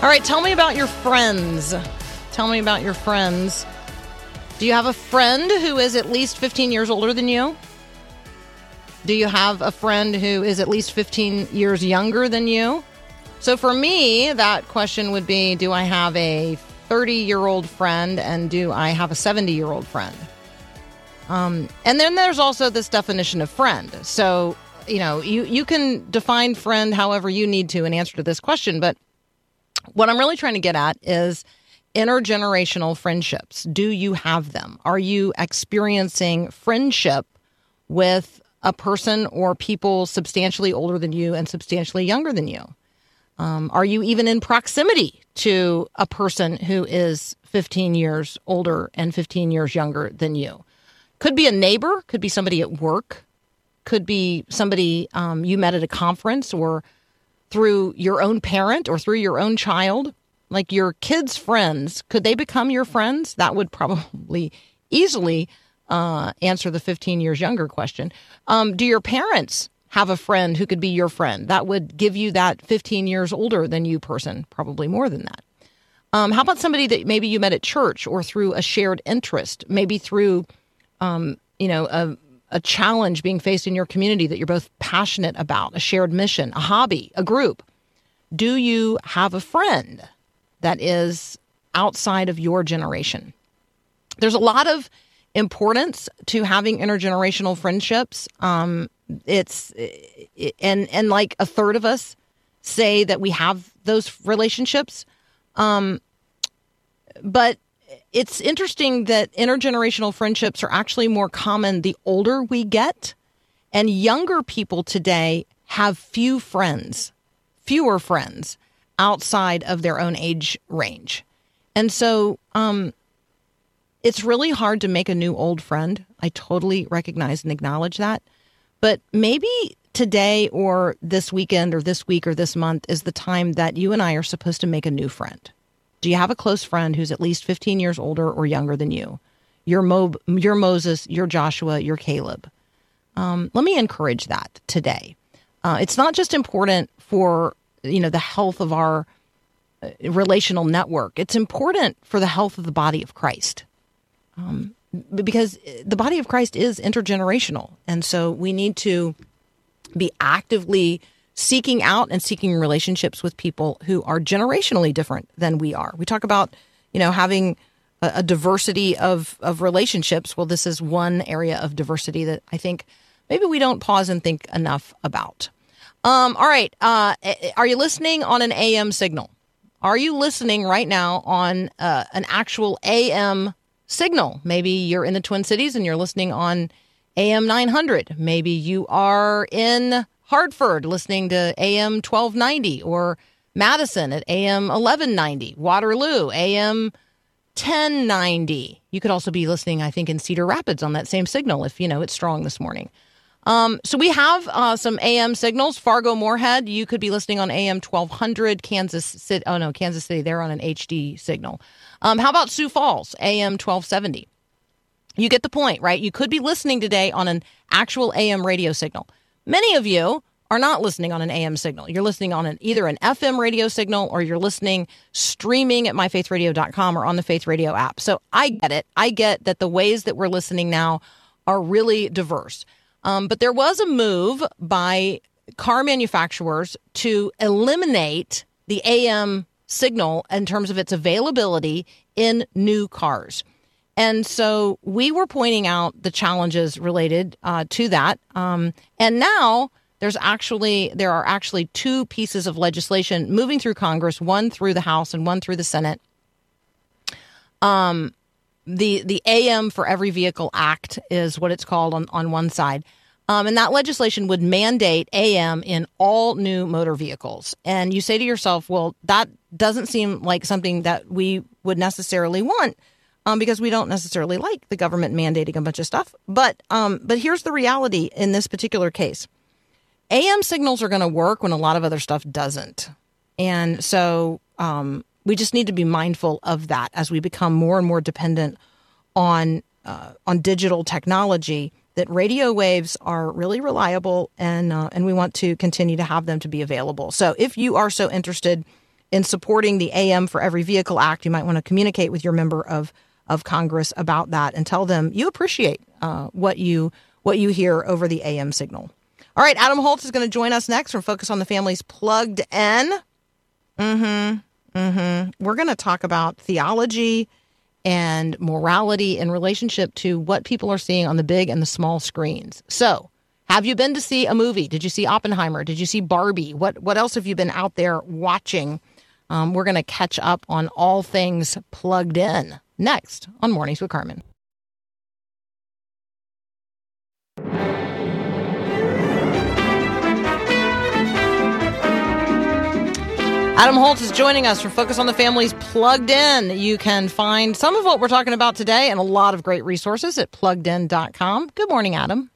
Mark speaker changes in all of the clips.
Speaker 1: All right, tell me about your friends. Tell me about your friends. Do you have a friend who is at least 15 years older than you? Do you have a friend who is at least 15 years younger than you? So for me, that question would be Do I have a 30 year old friend and do I have a 70 year old friend? Um, and then there's also this definition of friend. So, you know, you, you can define friend however you need to in answer to this question. But what I'm really trying to get at is intergenerational friendships. Do you have them? Are you experiencing friendship with a person or people substantially older than you and substantially younger than you? Um, are you even in proximity to a person who is 15 years older and 15 years younger than you? Could be a neighbor, could be somebody at work, could be somebody um, you met at a conference or through your own parent or through your own child like your kids' friends, could they become your friends? That would probably easily uh, answer the 15 years younger question. Um, do your parents have a friend who could be your friend? That would give you that 15 years older than you person, probably more than that. Um, how about somebody that maybe you met at church or through a shared interest, maybe through, um, you know, a, a challenge being faced in your community that you're both passionate about, a shared mission, a hobby, a group? Do you have a friend? that is outside of your generation. There's a lot of importance to having intergenerational friendships. Um, it's and and like a third of us say that we have those relationships. Um, but it's interesting that intergenerational friendships are actually more common the older we get, and younger people today have few friends, fewer friends outside of their own age range. And so um, it's really hard to make a new old friend. I totally recognize and acknowledge that. But maybe today or this weekend or this week or this month is the time that you and I are supposed to make a new friend. Do you have a close friend who's at least 15 years older or younger than you? You're, Mo- you're Moses, you're Joshua, you're Caleb. Um, let me encourage that today. Uh, it's not just important for you know the health of our uh, relational network. It's important for the health of the body of Christ. Um, because the body of Christ is intergenerational. And so we need to be actively seeking out and seeking relationships with people who are generationally different than we are. We talk about, you know, having a, a diversity of, of relationships. Well, this is one area of diversity that I think maybe we don't pause and think enough about. Um, all right. Uh, are you listening on an AM signal? Are you listening right now on uh, an actual AM signal? Maybe you're in the Twin Cities and you're listening on AM 900. Maybe you are in Hartford listening to AM 1290 or Madison at AM 1190, Waterloo, AM 1090. You could also be listening, I think, in Cedar Rapids on that same signal if, you know, it's strong this morning. Um, so we have uh, some AM signals. Fargo Moorhead, you could be listening on AM 1200. Kansas City, oh no, Kansas City, they're on an HD signal. Um, how about Sioux Falls, AM 1270? You get the point, right? You could be listening today on an actual AM radio signal. Many of you are not listening on an AM signal. You're listening on an either an FM radio signal or you're listening streaming at myfaithradio.com or on the Faith Radio app. So I get it. I get that the ways that we're listening now are really diverse. Um, but there was a move by car manufacturers to eliminate the AM signal in terms of its availability in new cars. And so we were pointing out the challenges related uh, to that. Um, and now there's actually there are actually two pieces of legislation moving through Congress, one through the House and one through the Senate, Um, the the AM for Every Vehicle Act is what it's called on on one side. Um, and that legislation would mandate AM in all new motor vehicles. And you say to yourself, well, that doesn't seem like something that we would necessarily want um, because we don't necessarily like the government mandating a bunch of stuff. But um, but here's the reality in this particular case: AM signals are going to work when a lot of other stuff doesn't, and so um, we just need to be mindful of that as we become more and more dependent on uh, on digital technology. That radio waves are really reliable, and uh, and we want to continue to have them to be available. So if you are so interested in supporting the AM for Every Vehicle Act, you might want to communicate with your member of of Congress about that and tell them you appreciate uh, what you what you hear over the AM signal. All right, Adam Holz is going to join us next from Focus on the Family's Plugged In. Mm-hmm. Mm-hmm. We're going to talk about theology and morality in relationship to what people are seeing on the big and the small screens. So, have you been to see a movie? Did you see Oppenheimer? Did you see Barbie? What what else have you been out there watching? Um, we're going to catch up on all things plugged in next on Mornings with Carmen. Adam Holz is joining us from Focus on the Families Plugged In. You can find some of what we're talking about today and a lot of great resources at pluggedin.com. Good morning, Adam.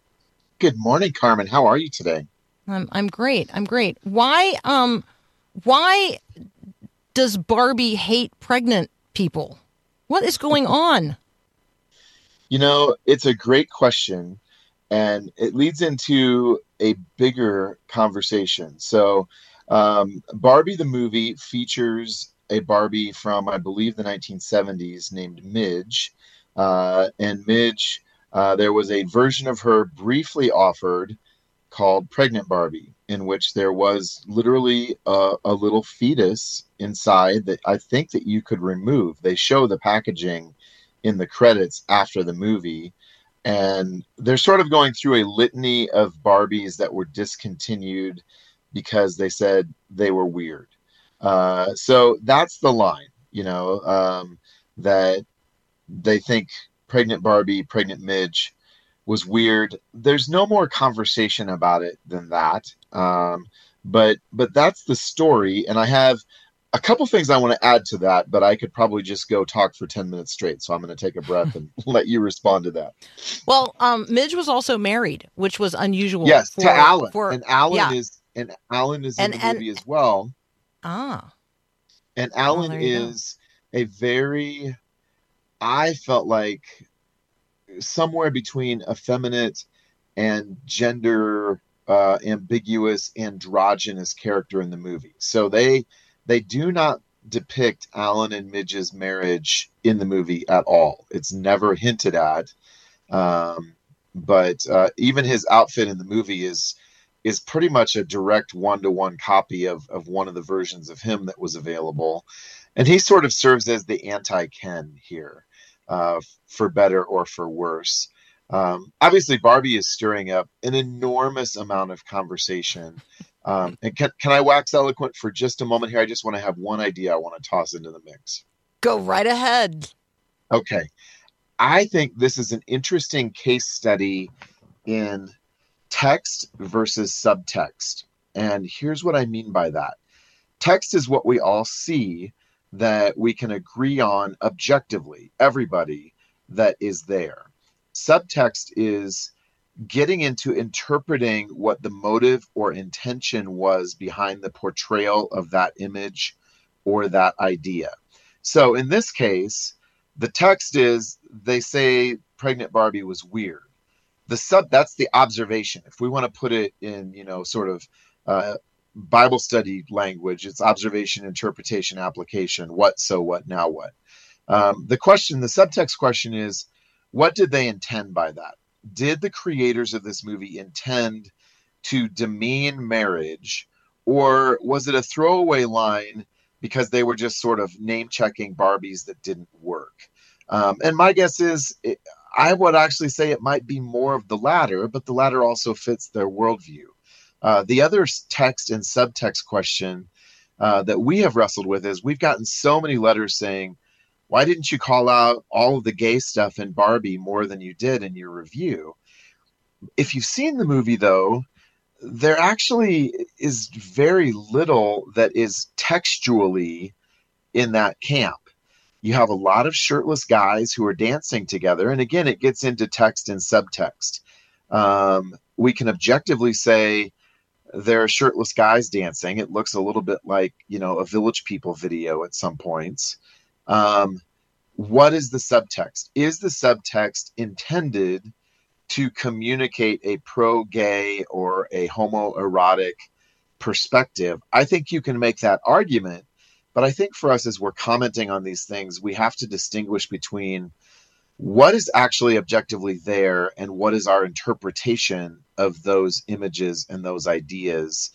Speaker 2: Good morning, Carmen. How are you today?
Speaker 1: I'm I'm great. I'm great. Why um why does Barbie hate pregnant people? What is going on?
Speaker 2: You know, it's a great question, and it leads into a bigger conversation. So, um, Barbie the movie features a Barbie from, I believe, the 1970s named Midge. Uh, and Midge, uh, there was a version of her briefly offered called Pregnant Barbie, in which there was literally a, a little fetus inside that I think that you could remove. They show the packaging in the credits after the movie. And they're sort of going through a litany of Barbies that were discontinued because they said they were weird. Uh, so that's the line, you know, um, that they think pregnant Barbie, pregnant Midge was weird. There's no more conversation about it than that. Um, but but that's the story, and I have a couple things I want to add to that, but I could probably just go talk for 10 minutes straight. So I'm going to take a breath and let you respond to that.
Speaker 1: Well, um, Midge was also married, which was unusual.
Speaker 2: Yes,
Speaker 1: for,
Speaker 2: to Alan.
Speaker 1: For,
Speaker 2: and Alan
Speaker 1: yeah.
Speaker 2: is and Alan is
Speaker 1: And-
Speaker 2: in the
Speaker 1: and-
Speaker 2: movie as well.
Speaker 1: Ah,
Speaker 2: And Alan
Speaker 1: there you go.
Speaker 2: is a very I felt like somewhere between effeminate and gender uh, ambiguous androgynous character in the movie. So they they do not depict Alan and Midge's marriage in the movie at all. It's never hinted at. Um, but uh, even his outfit in the movie is is pretty much a direct one to one copy of of one of the versions of him that was available, and he sort of serves as the anti Ken here, uh, for better or for worse. Um, obviously, Barbie is stirring up an enormous amount of conversation. Um, and can, can I wax eloquent for just a moment here? I just want to have one idea I want to toss into the mix.
Speaker 1: go right ahead.
Speaker 2: Okay. I think this is an interesting case study in text versus subtext. And here's what I mean by that text is what we all see that we can agree on objectively, everybody that is there. Subtext is getting into interpreting what the motive or intention was behind the portrayal of that image or that idea. So in this case, the text is they say pregnant Barbie was weird. The sub that's the observation. If we want to put it in, you know, sort of uh, Bible study language, it's observation, interpretation, application. What so what now what? Um, the question, the subtext question is, what did they intend by that? Did the creators of this movie intend to demean marriage, or was it a throwaway line because they were just sort of name checking Barbies that didn't work? Um, and my guess is, it, I would actually say it might be more of the latter, but the latter also fits their worldview. Uh, the other text and subtext question uh, that we have wrestled with is we've gotten so many letters saying, why didn't you call out all of the gay stuff in Barbie more than you did in your review? If you've seen the movie, though, there actually is very little that is textually in that camp. You have a lot of shirtless guys who are dancing together. And again, it gets into text and subtext. Um, we can objectively say there are shirtless guys dancing. It looks a little bit like, you know, a village people video at some points. Um, what is the subtext? Is the subtext intended to communicate a pro gay or a homoerotic perspective? I think you can make that argument but I think for us, as we're commenting on these things, we have to distinguish between what is actually objectively there and what is our interpretation of those images and those ideas.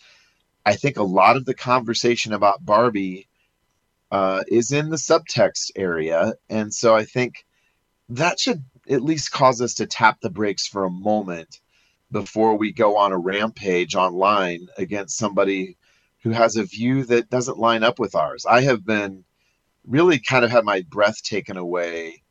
Speaker 2: I think a lot of the conversation about Barbie uh, is in the subtext area. And so I think that should at least cause us to tap the brakes for a moment before we go on a rampage online against somebody who has a view that doesn't line up with ours. I have been really kind of had my breath taken away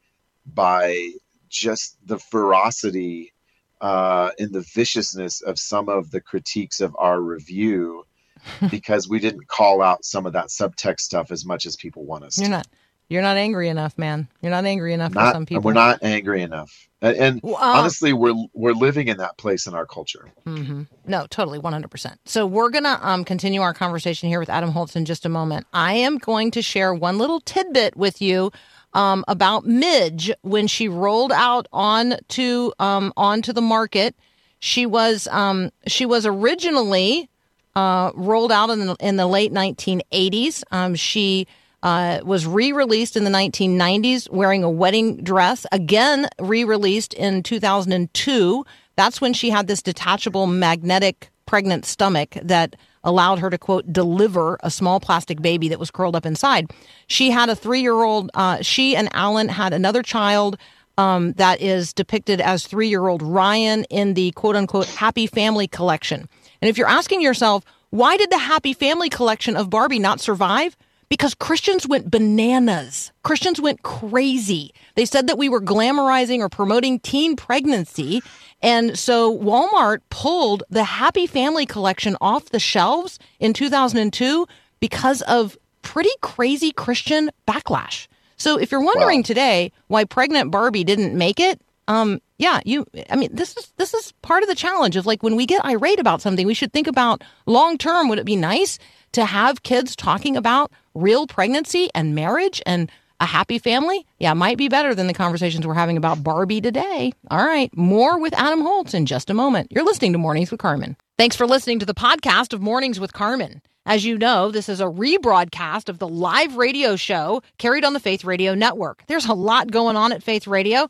Speaker 2: by just the ferocity uh, and the viciousness of some of the critiques of our review because we didn't call out some of that subtext stuff as much as people want us
Speaker 1: You're
Speaker 2: to.
Speaker 1: not. You're not angry enough, man. You're not angry enough
Speaker 2: Not-
Speaker 1: for some people.
Speaker 2: We're not angry enough. And, and
Speaker 1: Well, uh,
Speaker 2: honestly, we're we're living in that place in our culture.
Speaker 1: hmm No, totally, one hundred percent. So we're gonna um, continue our conversation here with Adam Holz in just a moment. I am going to share one little tidbit with you um, about Midge when she rolled out on to um, onto the market. She was um, she was originally uh, rolled out in the, in the late 1980s. Um, she uh, was re-released in the 1990s wearing a wedding dress. Again, re-released in 2002. That's when she had this detachable magnetic pregnant stomach that allowed her to quote deliver a small plastic baby that was curled up inside. She had a three-year-old. Uh, she and Alan had another child. Um, that is depicted as three year old Ryan in the quote unquote Happy Family collection. And if you're asking yourself, why did the Happy Family collection of Barbie not survive? Because Christians went bananas. Christians went crazy. They said that we were glamorizing or promoting teen pregnancy. And so Walmart pulled the Happy Family collection off the shelves in 2002 because of pretty crazy Christian backlash. So if you're wondering
Speaker 2: Wow.
Speaker 1: today why pregnant Barbie didn't make it, um, yeah, you. I mean, this is this is part of the challenge of like when we get irate about something, we should think about long term. Would it be nice to have kids talking about real pregnancy and marriage and a happy family? Yeah, might be better than the conversations we're having about Barbie today. All right, more with Adam Holz in just a moment. You're listening to Mornings with Carmen. Thanks for listening to the podcast of Mornings with Carmen. As you know, this is a rebroadcast of the live radio show carried on the Faith Radio Network. There's a lot going on at Faith Radio,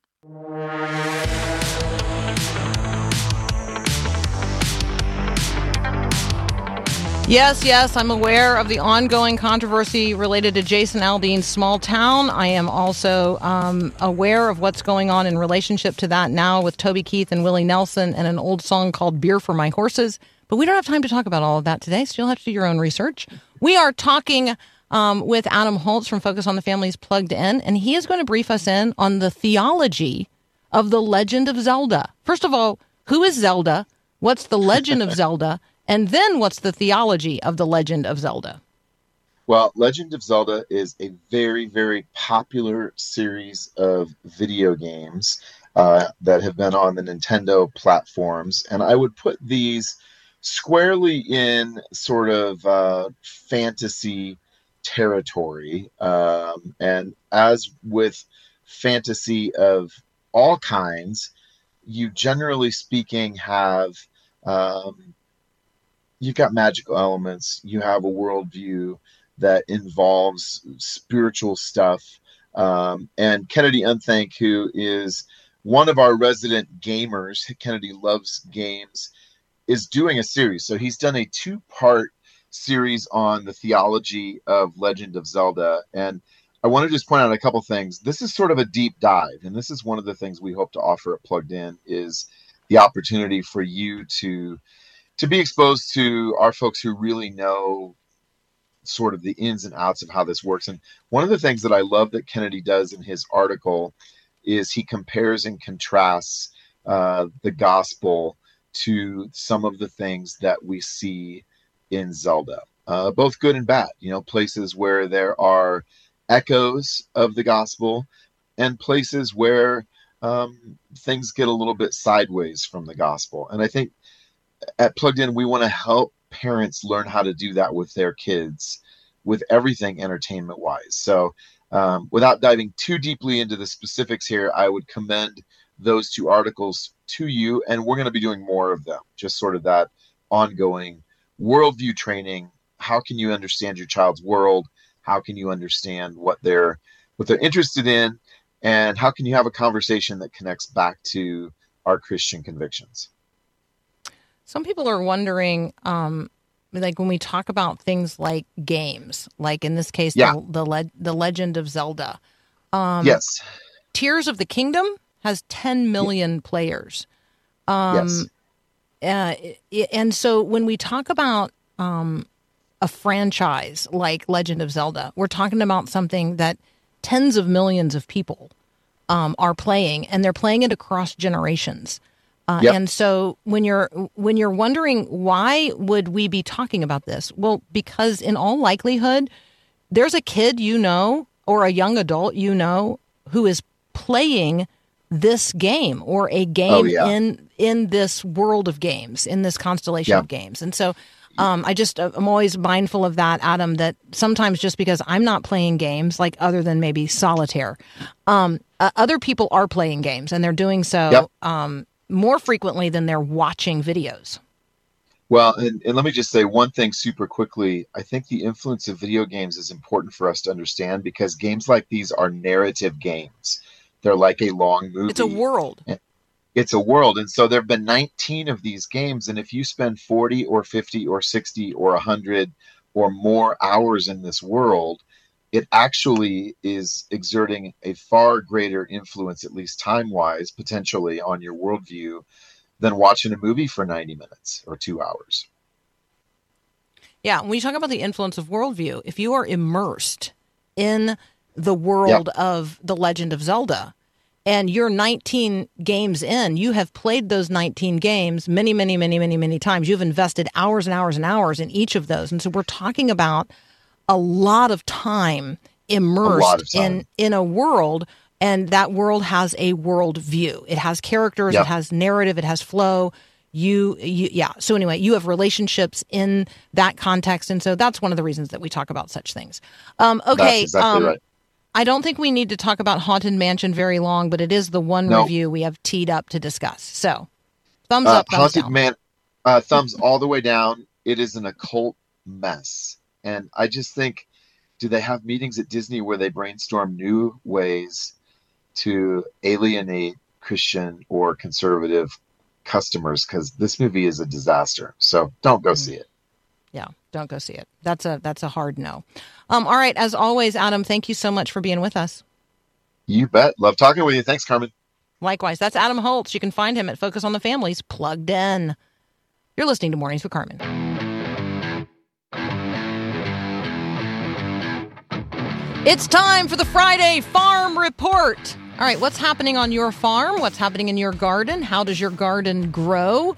Speaker 1: Yes, yes, I'm aware of the ongoing controversy related to Jason Aldean's small town. I am also um, aware of what's going on in relationship to that now with Toby Keith and Willie Nelson and an old song called Beer for My Horses. But we don't have time to talk about all of that today, so you'll have to do your own research. We are talking um, with Adam Holz from Focus on the Families Plugged In, and he is going to brief us in on the theology of the legend of Zelda. First of all, who is Zelda? What's the legend of Zelda? And then what's the theology of the legend of Zelda?
Speaker 2: Well, Legend of Zelda is a very, very popular series of video games uh, that have been on the Nintendo platforms. And I would put these squarely in sort of uh, fantasy territory. Um, and as with fantasy of all kinds, you generally speaking have. Um, you've got magical elements, you have a worldview that involves spiritual stuff, Um, and Kennedy Unthank, who is one of our resident gamers, Kennedy loves games, is doing a series. So he's done a two part series on the theology of Legend of Zelda. And I want to just point out a couple things. This is sort of a deep dive, and this is one of the things we hope to offer at Plugged In is the opportunity for you to to be exposed to our folks who really know sort of the ins and outs of how this works. And one of the things that I love that Kennedy does in his article is he compares and contrasts uh, the gospel to some of the things that we see in Zelda, uh, both good and bad. You know, places where there are echoes of the gospel and places where um, things get a little bit sideways from the gospel. And I think at Plugged In, we want to help parents learn how to do that with their kids with everything entertainment wise. So, um, without diving too deeply into the specifics here, I would commend those two articles to you, and we're going to be doing more of them. Just sort of that ongoing worldview training. How can you understand your child's world? How can you understand what they're what they're interested in, and how can you have a conversation that connects back to our Christian convictions?
Speaker 1: Some people are wondering, um, like when we talk about things like games, like in this case,
Speaker 2: Yeah.
Speaker 1: the the, le- the Legend of Zelda. Um,
Speaker 2: yes.
Speaker 1: Tears of the Kingdom has 10 million players. Um,
Speaker 2: yes.
Speaker 1: Uh, and so when we talk about um, a franchise like Legend of Zelda, we're talking about something that tens of millions of people um, are playing, and they're playing it across generations. Uh,
Speaker 2: Yep.
Speaker 1: And so when you're when you're wondering why would we be talking about this? Well, because in all likelihood, there's a kid you know or a young adult you know who is playing this game or a game
Speaker 2: Oh, yeah.
Speaker 1: in in this world of games in this constellation
Speaker 2: Yeah.
Speaker 1: of games and so um, i just i'm always mindful of that adam that sometimes just because i'm not playing games like other than maybe solitaire um, uh, other people are playing games and they're doing so
Speaker 2: Yep.
Speaker 1: um, more frequently than they're watching videos
Speaker 2: Well, and, and let me just say one thing super quickly. I think the influence of video games is important for us to understand because games like these are narrative games. They're like a long movie.
Speaker 1: it's a world
Speaker 2: It's a world. And so there have been 19 of these games. And if you spend 40 or 50 or 60 or 100 or more hours in this world, it actually is exerting a far greater influence, at least time wise, potentially on your worldview than watching a movie for 90 minutes or two hours.
Speaker 1: Yeah, when you talk about the influence of worldview, if you are immersed in the world of The Legend of Zelda and you're 19 games in, you have played those 19 games many, many, many, many, many times. You've invested hours and hours and hours in each of those. And so we're talking about a lot of time immersed
Speaker 2: of time.
Speaker 1: in in a world and that world has a world view. It has characters,
Speaker 2: Yep.
Speaker 1: it has narrative, it has flow. You, you, yeah. So anyway, you have relationships in that context, and so that's one of the reasons that we talk about such things. Um, okay,
Speaker 2: exactly
Speaker 1: um,
Speaker 2: right.
Speaker 1: I don't think we need to talk about Haunted Mansion very long, but it is the one
Speaker 2: No.
Speaker 1: review we have teed up to discuss. So, thumbs
Speaker 2: Uh,
Speaker 1: up, thumbs
Speaker 2: Haunted
Speaker 1: down.
Speaker 2: Man, uh, thumbs all the way down. It is an occult mess. And I just think, do they have meetings at Disney where they brainstorm new ways to alienate Christian or conservative customers? Because this movie is a disaster. So don't go see it.
Speaker 1: Don't go see it. That's a that's a hard no. Um, all right, as always, Adam, thank you so much for being with us.
Speaker 2: You bet. Love talking with you. Thanks, Carmen.
Speaker 1: Likewise, that's Adam Holz. You can find him at Focus on the Families Plugged In. You're listening to Mornings with Carmen. It's time for the Friday Farm Report. All right, what's happening on your farm? What's happening in your garden? How does your garden grow?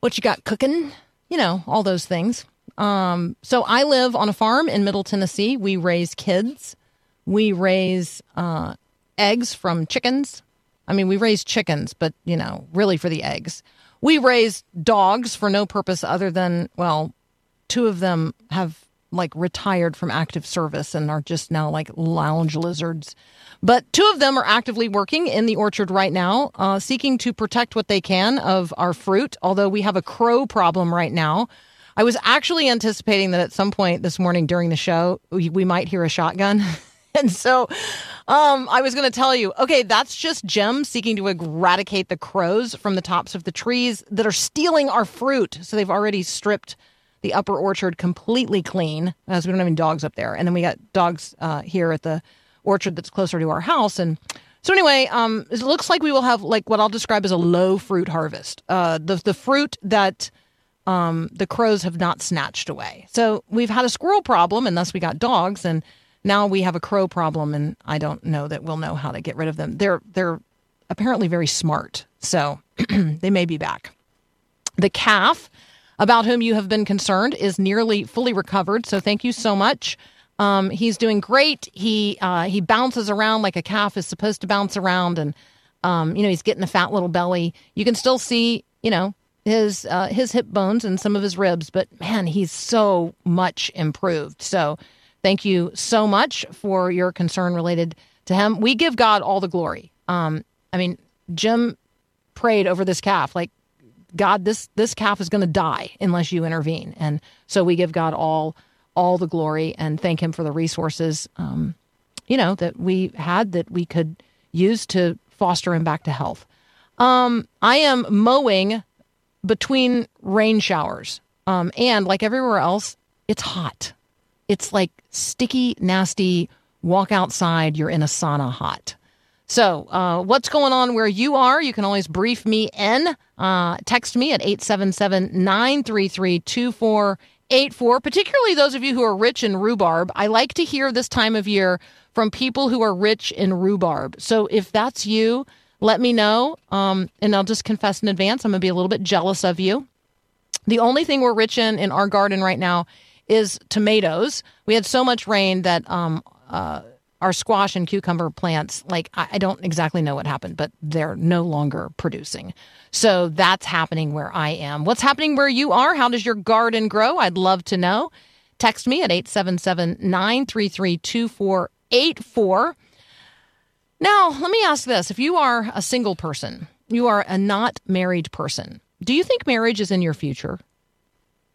Speaker 1: What you got cooking? You know, all those things. Um, so I live on a farm in Middle Tennessee. We raise kids. We raise uh, eggs from chickens. I mean, we raise chickens, but you know, really for the eggs. We raise dogs for no purpose other than, well, two of them have like retired from active service and are just now like lounge lizards. But two of them are actively working in the orchard right now, uh, seeking to protect what they can of our fruit, although we have a crow problem right now. I was actually anticipating that at some point this morning during the show, we, we might hear a shotgun and so um, I was going to tell you, okay, that's just Jim seeking to eradicate the crows from the tops of the trees that are stealing our fruit. So they've already stripped the upper orchard completely clean, as we don't have any dogs up there. And then we got dogs uh, here at the orchard that's closer to our house. And so anyway, um, it looks like we will have like what I'll describe as a low fruit harvest. Uh, the the fruit that um, the crows have not snatched away. So we've had a squirrel problem, and thus we got dogs, and now we have a crow problem, and I don't know that we'll know how to get rid of them. They're they're apparently very smart, so they may be back. The calf, about whom you have been concerned, is nearly fully recovered. So thank you so much. Um, he's doing great. He uh, he bounces around like a calf is supposed to bounce around, and um, you know he's getting a fat little belly. You can still see, you know, his uh, his hip bones and some of his ribs, but man, he's so much improved. So, thank you so much for your concern related to him. We give God all the glory. Um, I mean, Jim prayed over this calf, like God, this this calf is going to die unless you intervene, and so we give God all all the glory and thank Him for the resources, um, you know, that we had that we could use to foster him back to health. Um, I am mowing between rain showers. Um, and like everywhere else, it's hot. It's like sticky, nasty, walk outside, you're in a sauna hot. So, uh, what's going on where you are? You can always brief me in. Uh, text me at 877 933 2484, particularly those of you who are rich in rhubarb. I like to hear this time of year from people who are rich in rhubarb. So, if that's you, let me know. Um, and I'll just confess in advance, I'm going to be a little bit jealous of you. The only thing we're rich in in our garden right now is tomatoes. We had so much rain that um, uh, our squash and cucumber plants, like, I, I don't exactly know what happened, but they're no longer producing. So that's happening where I am. What's happening where you are? How does your garden grow? I'd love to know. Text me at 877 933 2484. Now, let me ask this. If you are a single person, you are a not married person, do you think marriage is in your future?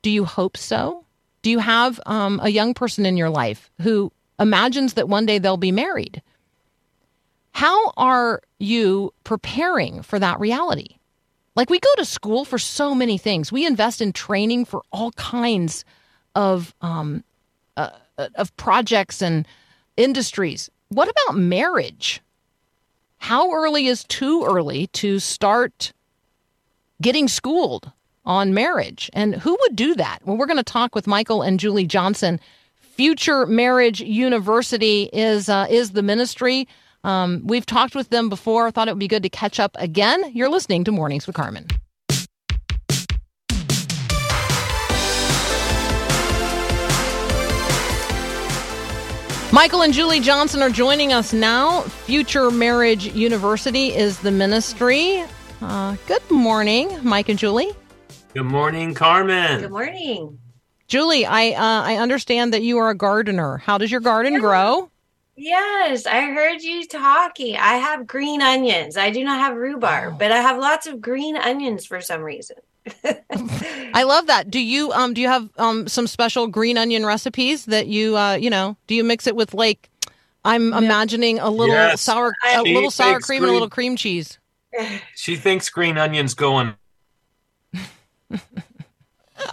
Speaker 1: Do you hope so? Do you have um, a young person in your life who imagines that one day they'll be married? How are you preparing for that reality? Like, we go to school for so many things, we invest in training for all kinds of, um, uh, of projects and industries. What about marriage? How early is too early to start getting schooled on marriage? And who would do that? Well, we're going to talk with Michael and Julie Johnson. Future Marriage University is uh, is the ministry. Um, we've talked with them before. Thought it would be good to catch up again. You're listening to Mornings with Carmen. Michael and Julie Johnson are joining us now. Future Marriage University is the ministry. Uh, good morning, Mike and Julie.
Speaker 3: Good morning, Carmen.
Speaker 4: Good morning.
Speaker 1: Julie, I uh, I understand that you are a gardener. How does your garden grow?
Speaker 4: Yes, I heard you talking. I have green onions. I do not have rhubarb, but I have lots of green onions for some reason.
Speaker 1: I love that. Do you um do you have um some special green onion recipes that you uh you know do you mix it with like I'm imagining a little
Speaker 3: Yes.
Speaker 1: sour a
Speaker 3: She
Speaker 1: little sour
Speaker 3: makes
Speaker 1: cream and a little cream cheese.
Speaker 3: She thinks green onions going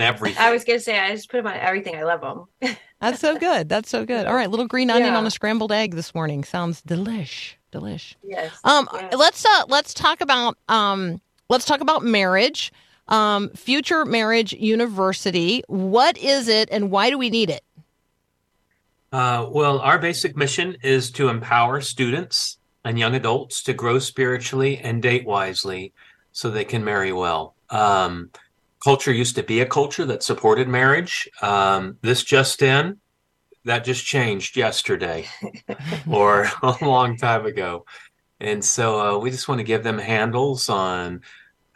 Speaker 3: everything.
Speaker 4: I was gonna say I just put them on everything. I love them.
Speaker 1: That's so good. That's so good. All right, little green onion
Speaker 4: Yeah.
Speaker 1: on a scrambled egg this morning sounds delish. Delish.
Speaker 4: yes.
Speaker 1: Um,
Speaker 4: yes.
Speaker 1: let's uh, let's talk about um, let's talk about marriage. Um, Future Marriage University. What is it, and why do we need it?
Speaker 3: Uh, well, our basic mission is to empower students and young adults to grow spiritually and date wisely so they can marry well. Um, culture used to be a culture that supported marriage. Um, this just in, that just changed yesterday or a long time ago. And so uh, we just want to give them handles on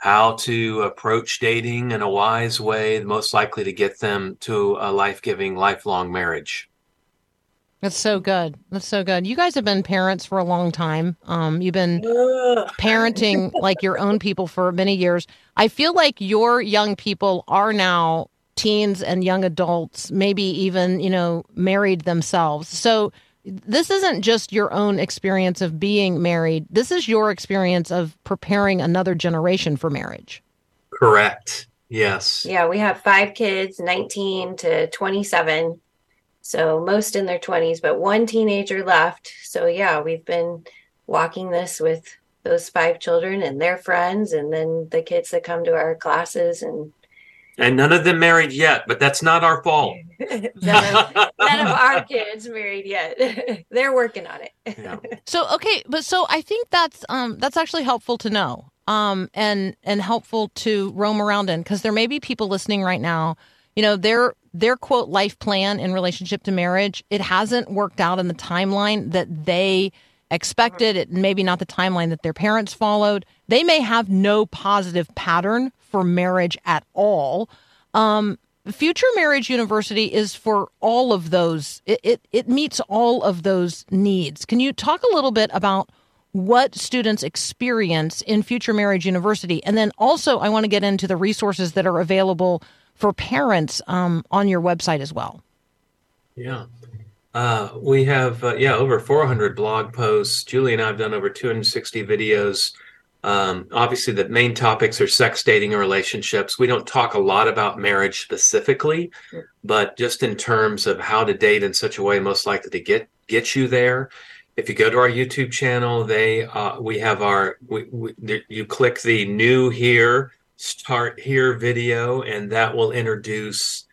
Speaker 3: how to approach dating in a wise way, most likely to get them to a life giving, lifelong marriage.
Speaker 1: That's so good. That's so good. You guys have been parents for a long time. Um, you've been parenting like your own people for many years. I feel like your young people are now teens and young adults, maybe even, you know, married themselves. So this isn't just your own experience of being married. This is your experience of preparing another generation for marriage.
Speaker 3: Correct. Yes.
Speaker 4: Yeah, we have five kids, 19 to 27. So most in their 20s, but one teenager left. So yeah, we've been walking this with those five children and their friends and then the kids that come to our classes and
Speaker 3: And none of them married yet, but that's not our fault.
Speaker 4: none, of, none of our kids married yet. They're working on it.
Speaker 3: Yeah.
Speaker 1: So okay, but so I think that's um that's actually helpful to know. Um and and helpful to roam around in because there may be people listening right now, you know, their their quote life plan in relationship to marriage, it hasn't worked out in the timeline that they expected, it maybe not the timeline that their parents followed. They may have no positive pattern for marriage at all. Um Future Marriage University is for all of those. It, it it meets all of those needs. Can you talk a little bit about what students experience in Future Marriage University, and then also I want to get into the resources that are available for parents um, on your website as well.
Speaker 3: Yeah. Uh, we have, uh, yeah, over 400 blog posts. Julie and I have done over 260 videos. Um, obviously, the main topics are sex, dating, and relationships. We don't talk a lot about marriage specifically, but just in terms of how to date in such a way most likely to get get you there. If you go to our YouTube channel, they uh, we have our we, we, you click the new here start here video, and that will introduce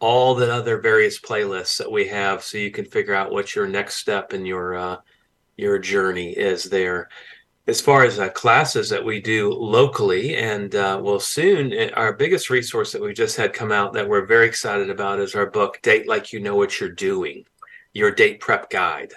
Speaker 3: all the other various playlists that we have, so you can figure out what your next step in your uh, your journey is there as far as uh, classes that we do locally and uh, well soon uh, our biggest resource that we just had come out that we're very excited about is our book date like you know what you're doing your date prep guide.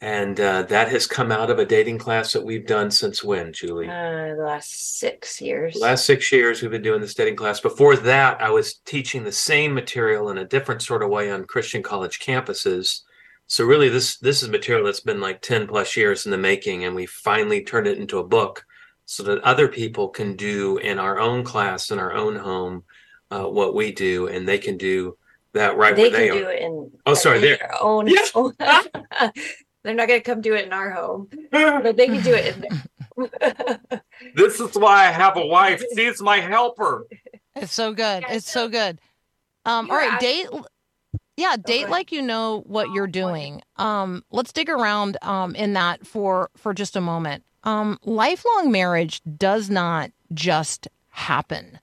Speaker 3: And uh, that has come out of a dating class that we've done since when julie?
Speaker 4: Uh, the last six years.
Speaker 3: last six years we've been doing this dating class. Before that i was teaching the same material in a different sort of way on christian college campuses so really this this is material that's been like 10 plus years in the making and we finally turned it into a book so that other people can do in our own class in our own home uh, what we do and they can do that right
Speaker 4: they
Speaker 3: where they
Speaker 4: can
Speaker 3: are
Speaker 4: do it in,
Speaker 3: Oh, sorry,
Speaker 4: in
Speaker 3: there.
Speaker 4: their own.
Speaker 3: Yeah.
Speaker 4: They're not going to come do it in our home, but they can do it in there.
Speaker 3: this is why i have a wife she's my helper
Speaker 1: It's so good. It's
Speaker 4: so-
Speaker 1: so good. Um, all
Speaker 4: You're
Speaker 1: right, date. Yeah, date
Speaker 4: ahead.
Speaker 1: like you know what you're doing. Um, let's dig around um, in that for for just a moment. Um, lifelong marriage does not just happen.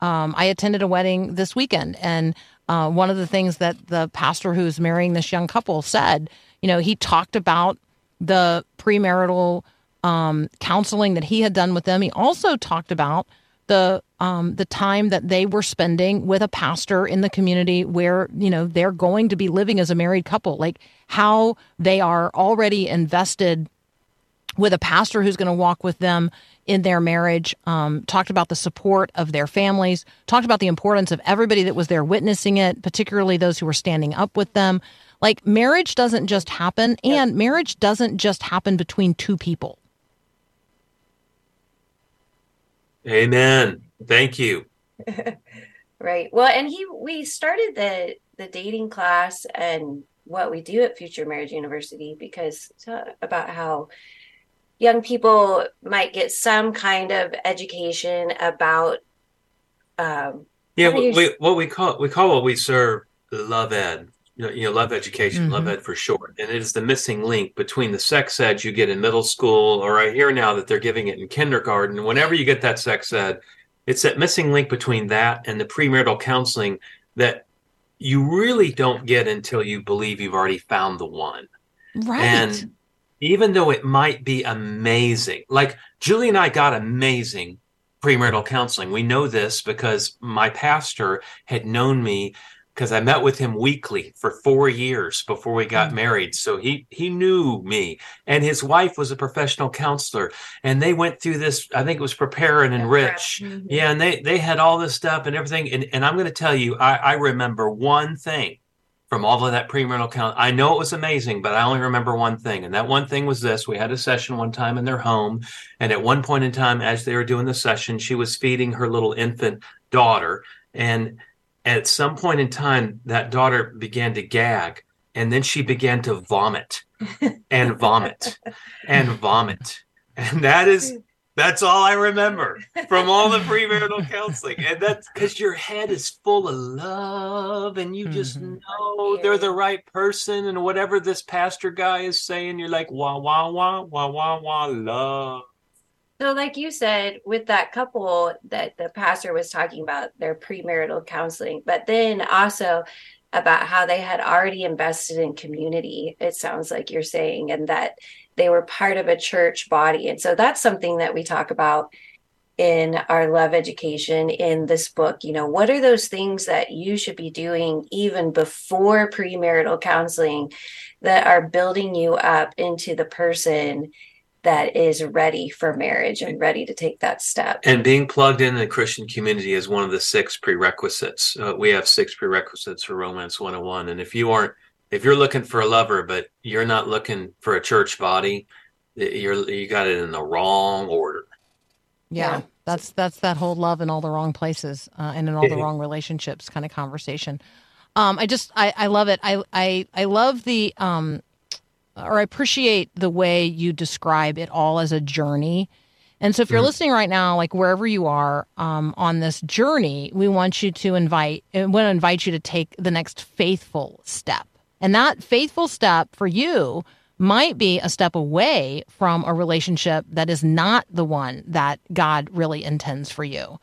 Speaker 1: Um, I attended a wedding this weekend, and uh, one of the things that the pastor who's marrying this young couple said, you know, he talked about the premarital um, counseling that he had done with them. He also talked about the um, the time that they were spending with a pastor in the community where you know they're going to be living as a married couple, like how they are already invested with a pastor who's going to walk with them in their marriage. Um, talked about the support of their families. Talked about the importance of everybody that was there witnessing it, particularly those who were standing up with them. Like marriage doesn't just happen, and marriage doesn't just happen between two people.
Speaker 3: Amen thank you
Speaker 4: Right. Well, and he we started the the dating class and what we do at Future Marriage University because about how young people might get some kind of education about um
Speaker 3: Yeah, we, we what we call we call what we serve love ed. You know, you know, love education, love
Speaker 1: Mhm.
Speaker 3: ed for short, and it is the missing link between the sex ed you get in middle school, or I hear now that they're giving it in kindergarten. Whenever you get that sex ed, it's that missing link between that and the premarital counseling that you really don't get until you believe you've already found the one.
Speaker 1: Right.
Speaker 3: And even though it might be amazing, like Julie and I got amazing premarital counseling. We know this because my pastor had known me because I met with him weekly for four years before we got
Speaker 1: Mm.
Speaker 3: married. So he he knew me, and his wife was a professional counselor, and they went through this. I think it was prepare and enrich.
Speaker 4: Mhm.
Speaker 3: Yeah, and they they had all this stuff and everything. And and I'm going to tell you, I I remember one thing from all of that premarital count. I know it was amazing, but I only remember one thing, and that one thing was this: we had a session one time in their home, and at one point in time, as they were doing the session, she was feeding her little infant daughter, and at some point in time, that daughter began to gag. and then she began to vomit and vomit and vomit. And that is that's all I remember from all the premarital counseling. And that's because your head is full of love and you just
Speaker 1: Mhm.
Speaker 3: know they're the right person. And whatever this pastor guy is saying, you're like, wah, wah, wah, wah, wah, wah, love.
Speaker 4: So, like you said, with that couple that the pastor was talking about their premarital counseling, but then also about how they had already invested in community, it sounds like you're saying, and that they were part of a church body. And so that's something that we talk about in our love education in this book. You know, what are those things that you should be doing even before premarital counseling that are building you up into the person? That is ready for marriage and ready to take that step.
Speaker 3: And being plugged in the Christian community is one of the six prerequisites. Uh, we have six prerequisites for Romance 101. And if you aren't, if you're looking for a lover, but you're not looking for a church body, you're you got it in the wrong order.
Speaker 1: Yeah,
Speaker 4: Yeah.
Speaker 1: that's that's that whole love in all the wrong places uh, and in all the wrong relationships kind of conversation. Um, I just I, I love it. I I I love the um, or I appreciate the way you describe it all as a journey. And so, if you're
Speaker 3: Mhm.
Speaker 1: listening right now, like wherever you are um, on this journey, we want you to invite, we want to invite you to take the next faithful step. And that faithful step for you might be a step away from a relationship that is not the one that God really intends for you.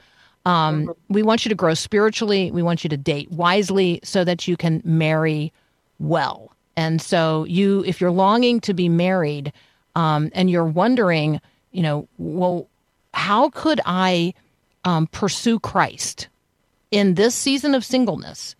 Speaker 1: Um, we want you to grow spiritually. We want you to date wisely so that you can marry well. And so, you, if you're longing to be married um, and you're wondering, you know, well, how could I um, pursue Christ in this season of singleness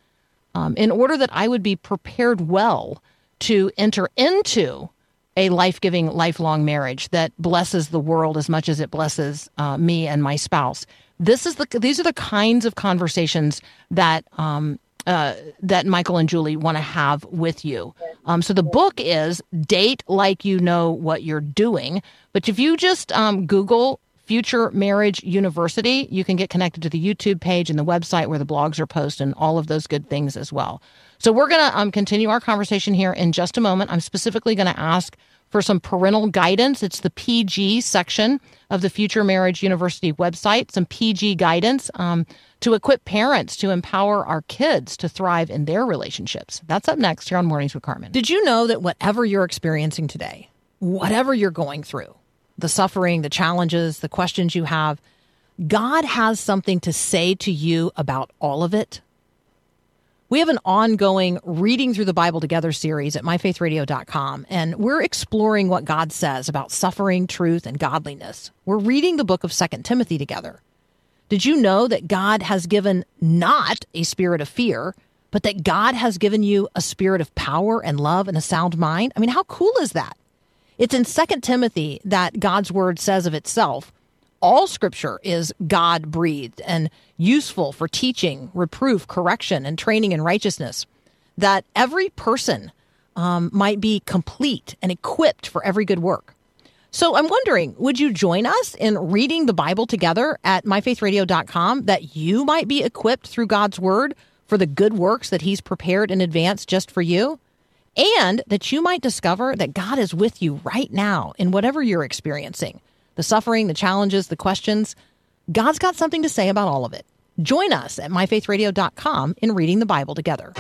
Speaker 1: um, in order that I would be prepared well to enter into a life giving, lifelong marriage that blesses the world as much as it blesses uh, me and my spouse? This is the these are the kinds of conversations that um, uh, that Michael and Julie want to have with you. Um, so the book is Date Like You Know What You're Doing. But if you just um, Google Future Marriage University, you can get connected to the YouTube page and the website where the blogs are posted and all of those good things as well. So we're going to um, continue our conversation here in just a moment. I'm specifically going to ask for some parental guidance. It's the PG section of the Future Marriage University website, some PG guidance um, to equip parents to empower our kids to thrive in their relationships. That's up next here on Mornings with Carmen. Did you know that whatever you're experiencing today, whatever you're going through, the suffering, the challenges, the questions you have, God has something to say to you about all of it? We have an ongoing reading through the Bible together series at myfaithradio.com, and we're exploring what God says about suffering, truth, and godliness. We're reading the book of Second Timothy together. Did you know that God has given not a spirit of fear, but that God has given you a spirit of power and love and a sound mind? I mean, how cool is that? It's in Second Timothy that God's word says of itself all scripture is God breathed and useful for teaching, reproof, correction, and training in righteousness, that every person um, might be complete and equipped for every good work. So I'm wondering, would you join us in reading the Bible together at myfaithradio.com that you might be equipped through God's word for the good works that he's prepared in advance just for you? And that you might discover that God is with you right now in whatever you're experiencing the suffering, the challenges, the questions. God's got something to say about all of it. Join us at myfaithradio.com in reading the Bible together.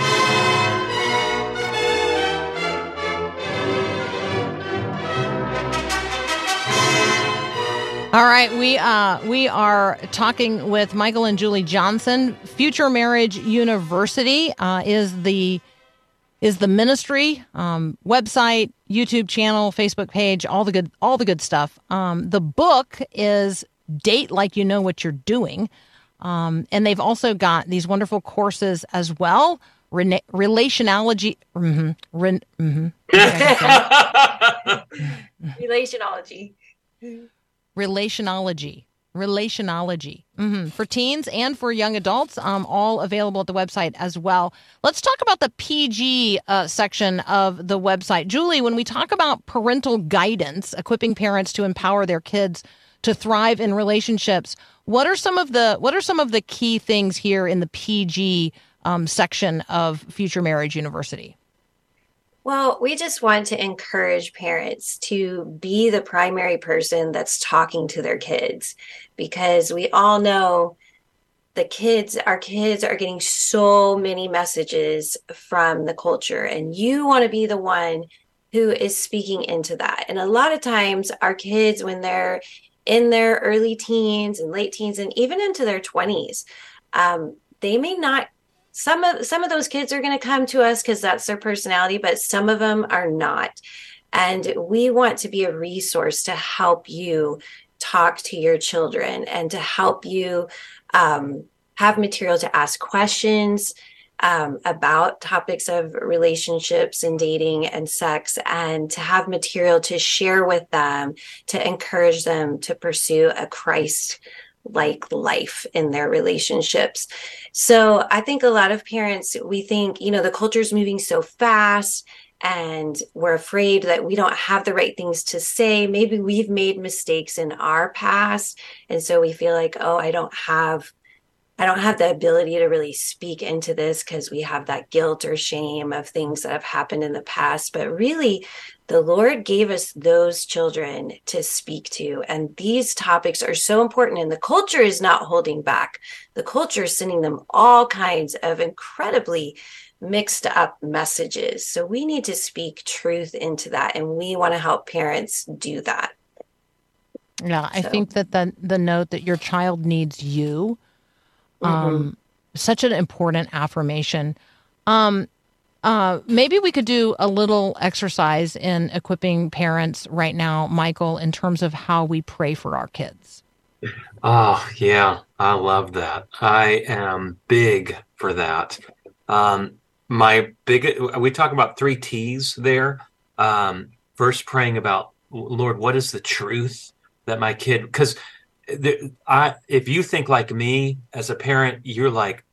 Speaker 1: All right, we uh, we are talking with Michael and Julie Johnson. Future Marriage University uh, is the is the ministry um, website, YouTube channel, Facebook page, all the good all the good stuff. Um, the book is Date Like You Know What You're Doing, um, and they've also got these wonderful courses as well. Rena- relationology, mhm, ren- mhm.
Speaker 4: Relationology.
Speaker 1: relationology relationology. Hmm for teens and for young adults um, all available at the website as well. Let's talk about the pg uh, section of the website. Julie when we talk about parental guidance equipping parents to empower their kids to thrive in relationships what are some of the what are some of the key things here in the pg um, section of future marriage university
Speaker 4: Well, we just want to encourage parents to be the primary person that's talking to their kids because we all know the kids, our kids are getting so many messages from the culture, and you want to be the one who is speaking into that. And a lot of times, our kids, when they're in their early teens and late teens, and even into their 20s, um, they may not some of some of those kids are going to come to us because that's their personality but some of them are not. And we want to be a resource to help you talk to your children and to help you um, have material to ask questions um, about topics of relationships and dating and sex, and to have material to share with them to encourage them to pursue a Christ like life in their relationships. So I think a lot of parents, we think, you know, the culture is moving so fast and we're afraid that we don't have the right things to say. Maybe we've made mistakes in our past. And so we feel like, oh, I don't have. I don't have the ability to really speak into this because we have that guilt or shame of things that have happened in the past. But really, the Lord gave us those children to speak to. And these topics are so important. And the culture is not holding back. The culture is sending them all kinds of incredibly mixed up messages. So we need to speak truth into that. And we want to help parents do that.
Speaker 1: Yeah, I
Speaker 4: So-
Speaker 1: think that the the note that your child needs you, um, such an important affirmation. Um, uh, maybe we could do a little exercise in equipping parents right now, Michael, in terms of how we pray for our kids.
Speaker 3: Oh, yeah, I love that. I am big for that. Um, my big, we talk about three T's there. Um, first, praying about, Lord, what is the truth that my kid, because I, if you think like me as a parent, you're like,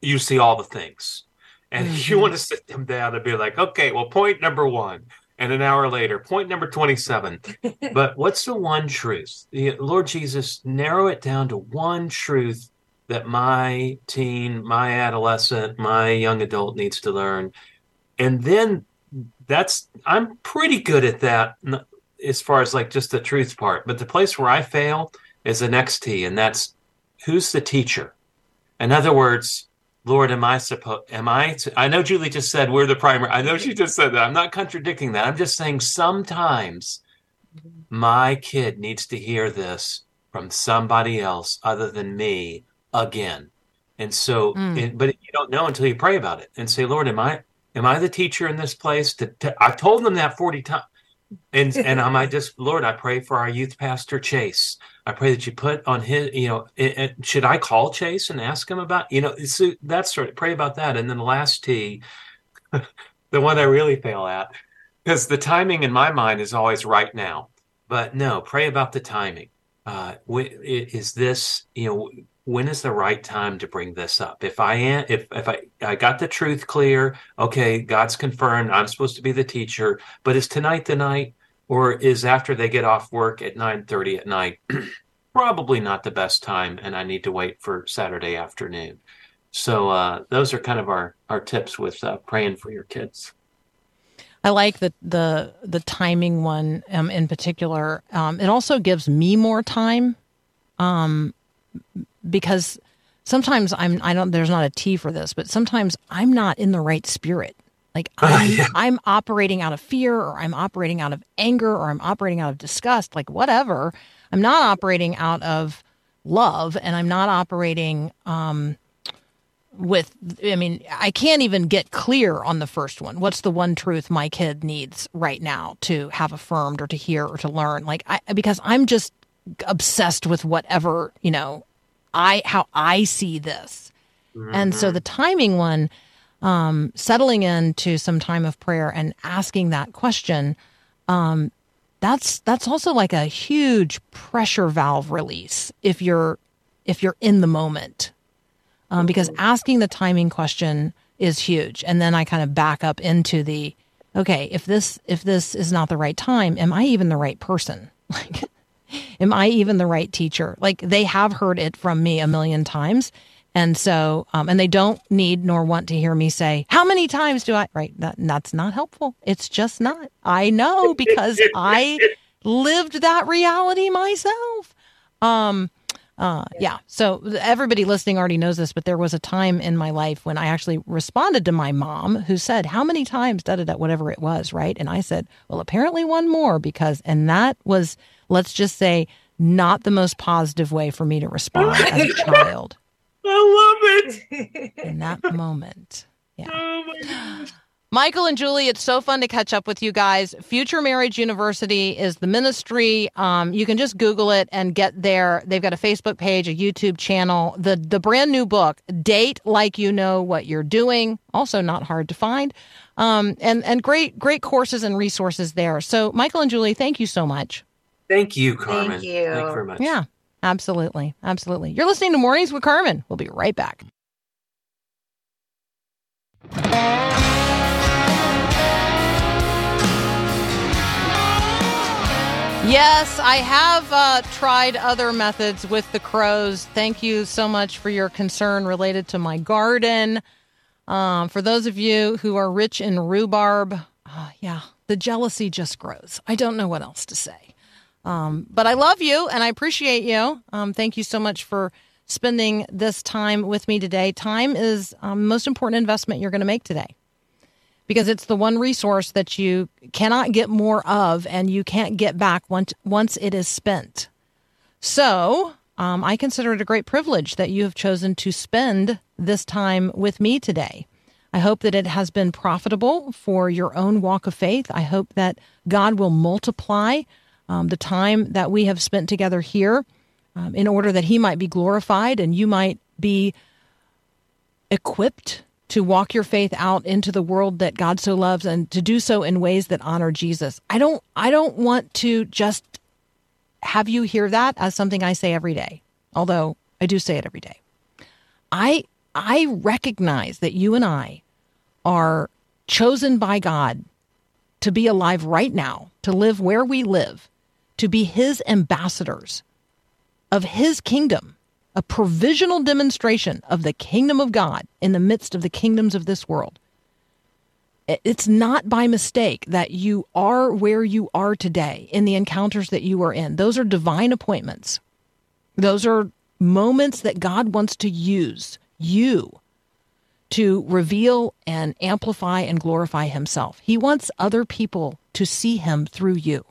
Speaker 3: you see all the things. And you
Speaker 1: Mhm.
Speaker 3: want to sit them down and be like, okay, well, point number one. And an hour later, point number 27 but what's the one truth? The- Lord Jesus, narrow it down to one truth that my teen, my adolescent, my young adult needs to learn. And then that's, I'm pretty good at that as far as like just the truth part. But the place where I fail is the next T, and that's who's the teacher? In other words, Lord, am I supposed? Am I? To, I know Julie just said we're the primary. I know she just said that. I'm not contradicting that. I'm just saying sometimes my kid needs to hear this from somebody else other than me again. And so,
Speaker 1: Mm.
Speaker 3: it, but you don't know until you pray about it and say, Lord, am I? Am I the teacher in this place? To, to, I told them that 40 times. And and I might just, Lord, I pray for our youth pastor Chase. I pray that you put on his, you know, it, it- should I call Chase and ask him about, you know, so that's sort of pray about that. And then the last T, the one I really fail at, because the timing in my mind is always right now. But no, pray about the timing. Uh, is this, you know, when is the right time to bring this up? If I am, if if I I got the truth clear, okay, God's confirmed, I'm supposed to be the teacher. But is tonight the night, or is after they get off work at nine thirty at night? Probably not the best time, and I need to wait for Saturday afternoon. So uh, those are kind of our our tips with uh, praying for your kids.
Speaker 1: I like the the the timing one um, in particular. Um, it also gives me more time, um, because sometimes I'm I don't there's not a T for this, but sometimes I'm not in the right spirit. Like I'm,
Speaker 3: Yeah.
Speaker 1: I'm operating out of fear, or I'm operating out of anger, or I'm operating out of disgust. Like whatever, I'm not operating out of love, and I'm not operating. Um, with i mean i can't even get clear on the first one what's the one truth my kid needs right now to have affirmed or to hear or to learn like i because i'm just obsessed with whatever you know i how i see this. And so the timing one um settling into some time of prayer and asking that question um that's that's also like a huge pressure valve release if you're if you're in the moment. Um, because asking the timing question is huge. And then i kind of back up into the okay if this if this is not the right time am i even the right person? Like am i even the right teacher like they have heard it from me a million times And so, um, and they don't need nor want to hear me say, how many times do I, right? That, that's not helpful. It's just not. I know because I lived that reality myself. Um, uh, yeah. So everybody listening already knows this, but there was a time in my life when I actually responded to my mom who said, How many times, da da da, whatever it was, right? And I said, Well, apparently one more because, and that was, let's just say, not the most positive way for me to respond as a child
Speaker 3: I love it.
Speaker 1: in that moment. Yeah.
Speaker 3: Oh my gosh.
Speaker 1: Michael and Julie, it's so fun to catch up with you guys. Future Marriage University is the ministry. Um, you can just Google it and get there. They've got a Facebook page, a YouTube channel. The the brand new book, Date Like You Know What You're Doing, also not hard to find. Um, and and great great courses and resources there. So Michael and Julie, thank you so much.
Speaker 3: Thank you, Carmen.
Speaker 4: Thank you.
Speaker 3: Thank you very much.
Speaker 1: Yeah, absolutely, absolutely. You're listening to Mornings with Carmen. We'll be right back. Yes, I have uh, tried other methods with the crows. Thank you so much for your concern related to my garden. Um, for those of you who are rich in rhubarb, uh, yeah, the jealousy just grows. I don't know what else to say. Um, but I love you and I appreciate you. Um, thank you so much for spending this time with me today. Time is um, most important investment you're going to make today because it's the one resource that you cannot get more of and you can't get back once once it is spent. So, um, I consider it a great privilege that you have chosen to spend this time with me today. I hope that it has been profitable for your own walk of faith. I hope that God will multiply um, the time that we have spent together here um, in order that He might be glorified and you might be equipped to walk your faith out into the world that God so loves and to do so in ways that honor Jesus. I don't I don't want to just have you hear that as something I say every day. Although I do say it every day. I I recognize that you and I are chosen by God to be alive right now, to live where we live, to be his ambassadors of his kingdom a provisional demonstration of the kingdom of God in the midst of the kingdoms of this world. It's not by mistake that you are where you are today in the encounters that you are in. Those are divine appointments. Those are moments that God wants to use you to reveal and amplify and glorify himself. He wants other people to see him through you.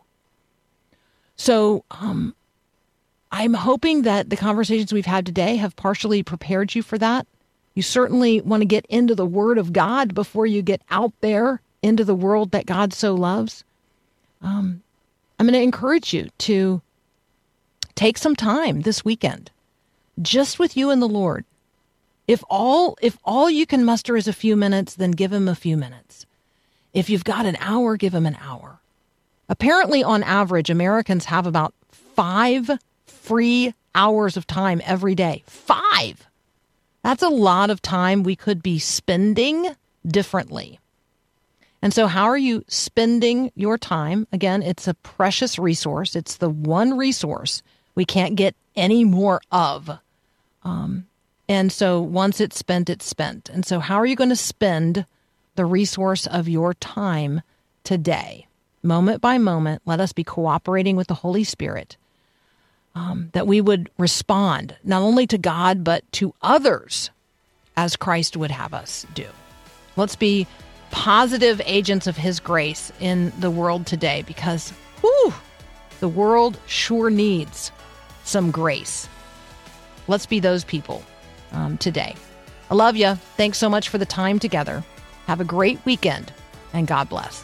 Speaker 1: So, um, I'm hoping that the conversations we've had today have partially prepared you for that. You certainly want to get into the Word of God before you get out there into the world that God so loves. Um, I'm going to encourage you to take some time this weekend just with you and the Lord. If all if all you can muster is a few minutes, then give him a few minutes. If you've got an hour, give him an hour. Apparently, on average, Americans have about five free hours of time every day. Five. That's a lot of time we could be spending differently. And so, how are you spending your time? Again, it's a precious resource. It's the one resource we can't get any more of. Um, and so, once it's spent, it's spent. And so, how are you going to spend the resource of your time today? Moment by moment, let us be cooperating with the Holy Spirit um, that we would respond not only to God, but to others as Christ would have us do. Let's be positive agents of His grace in the world today because, whew, the world sure needs some grace. Let's be those people um, today. I love you. Thanks so much for the time together. Have a great weekend and God bless.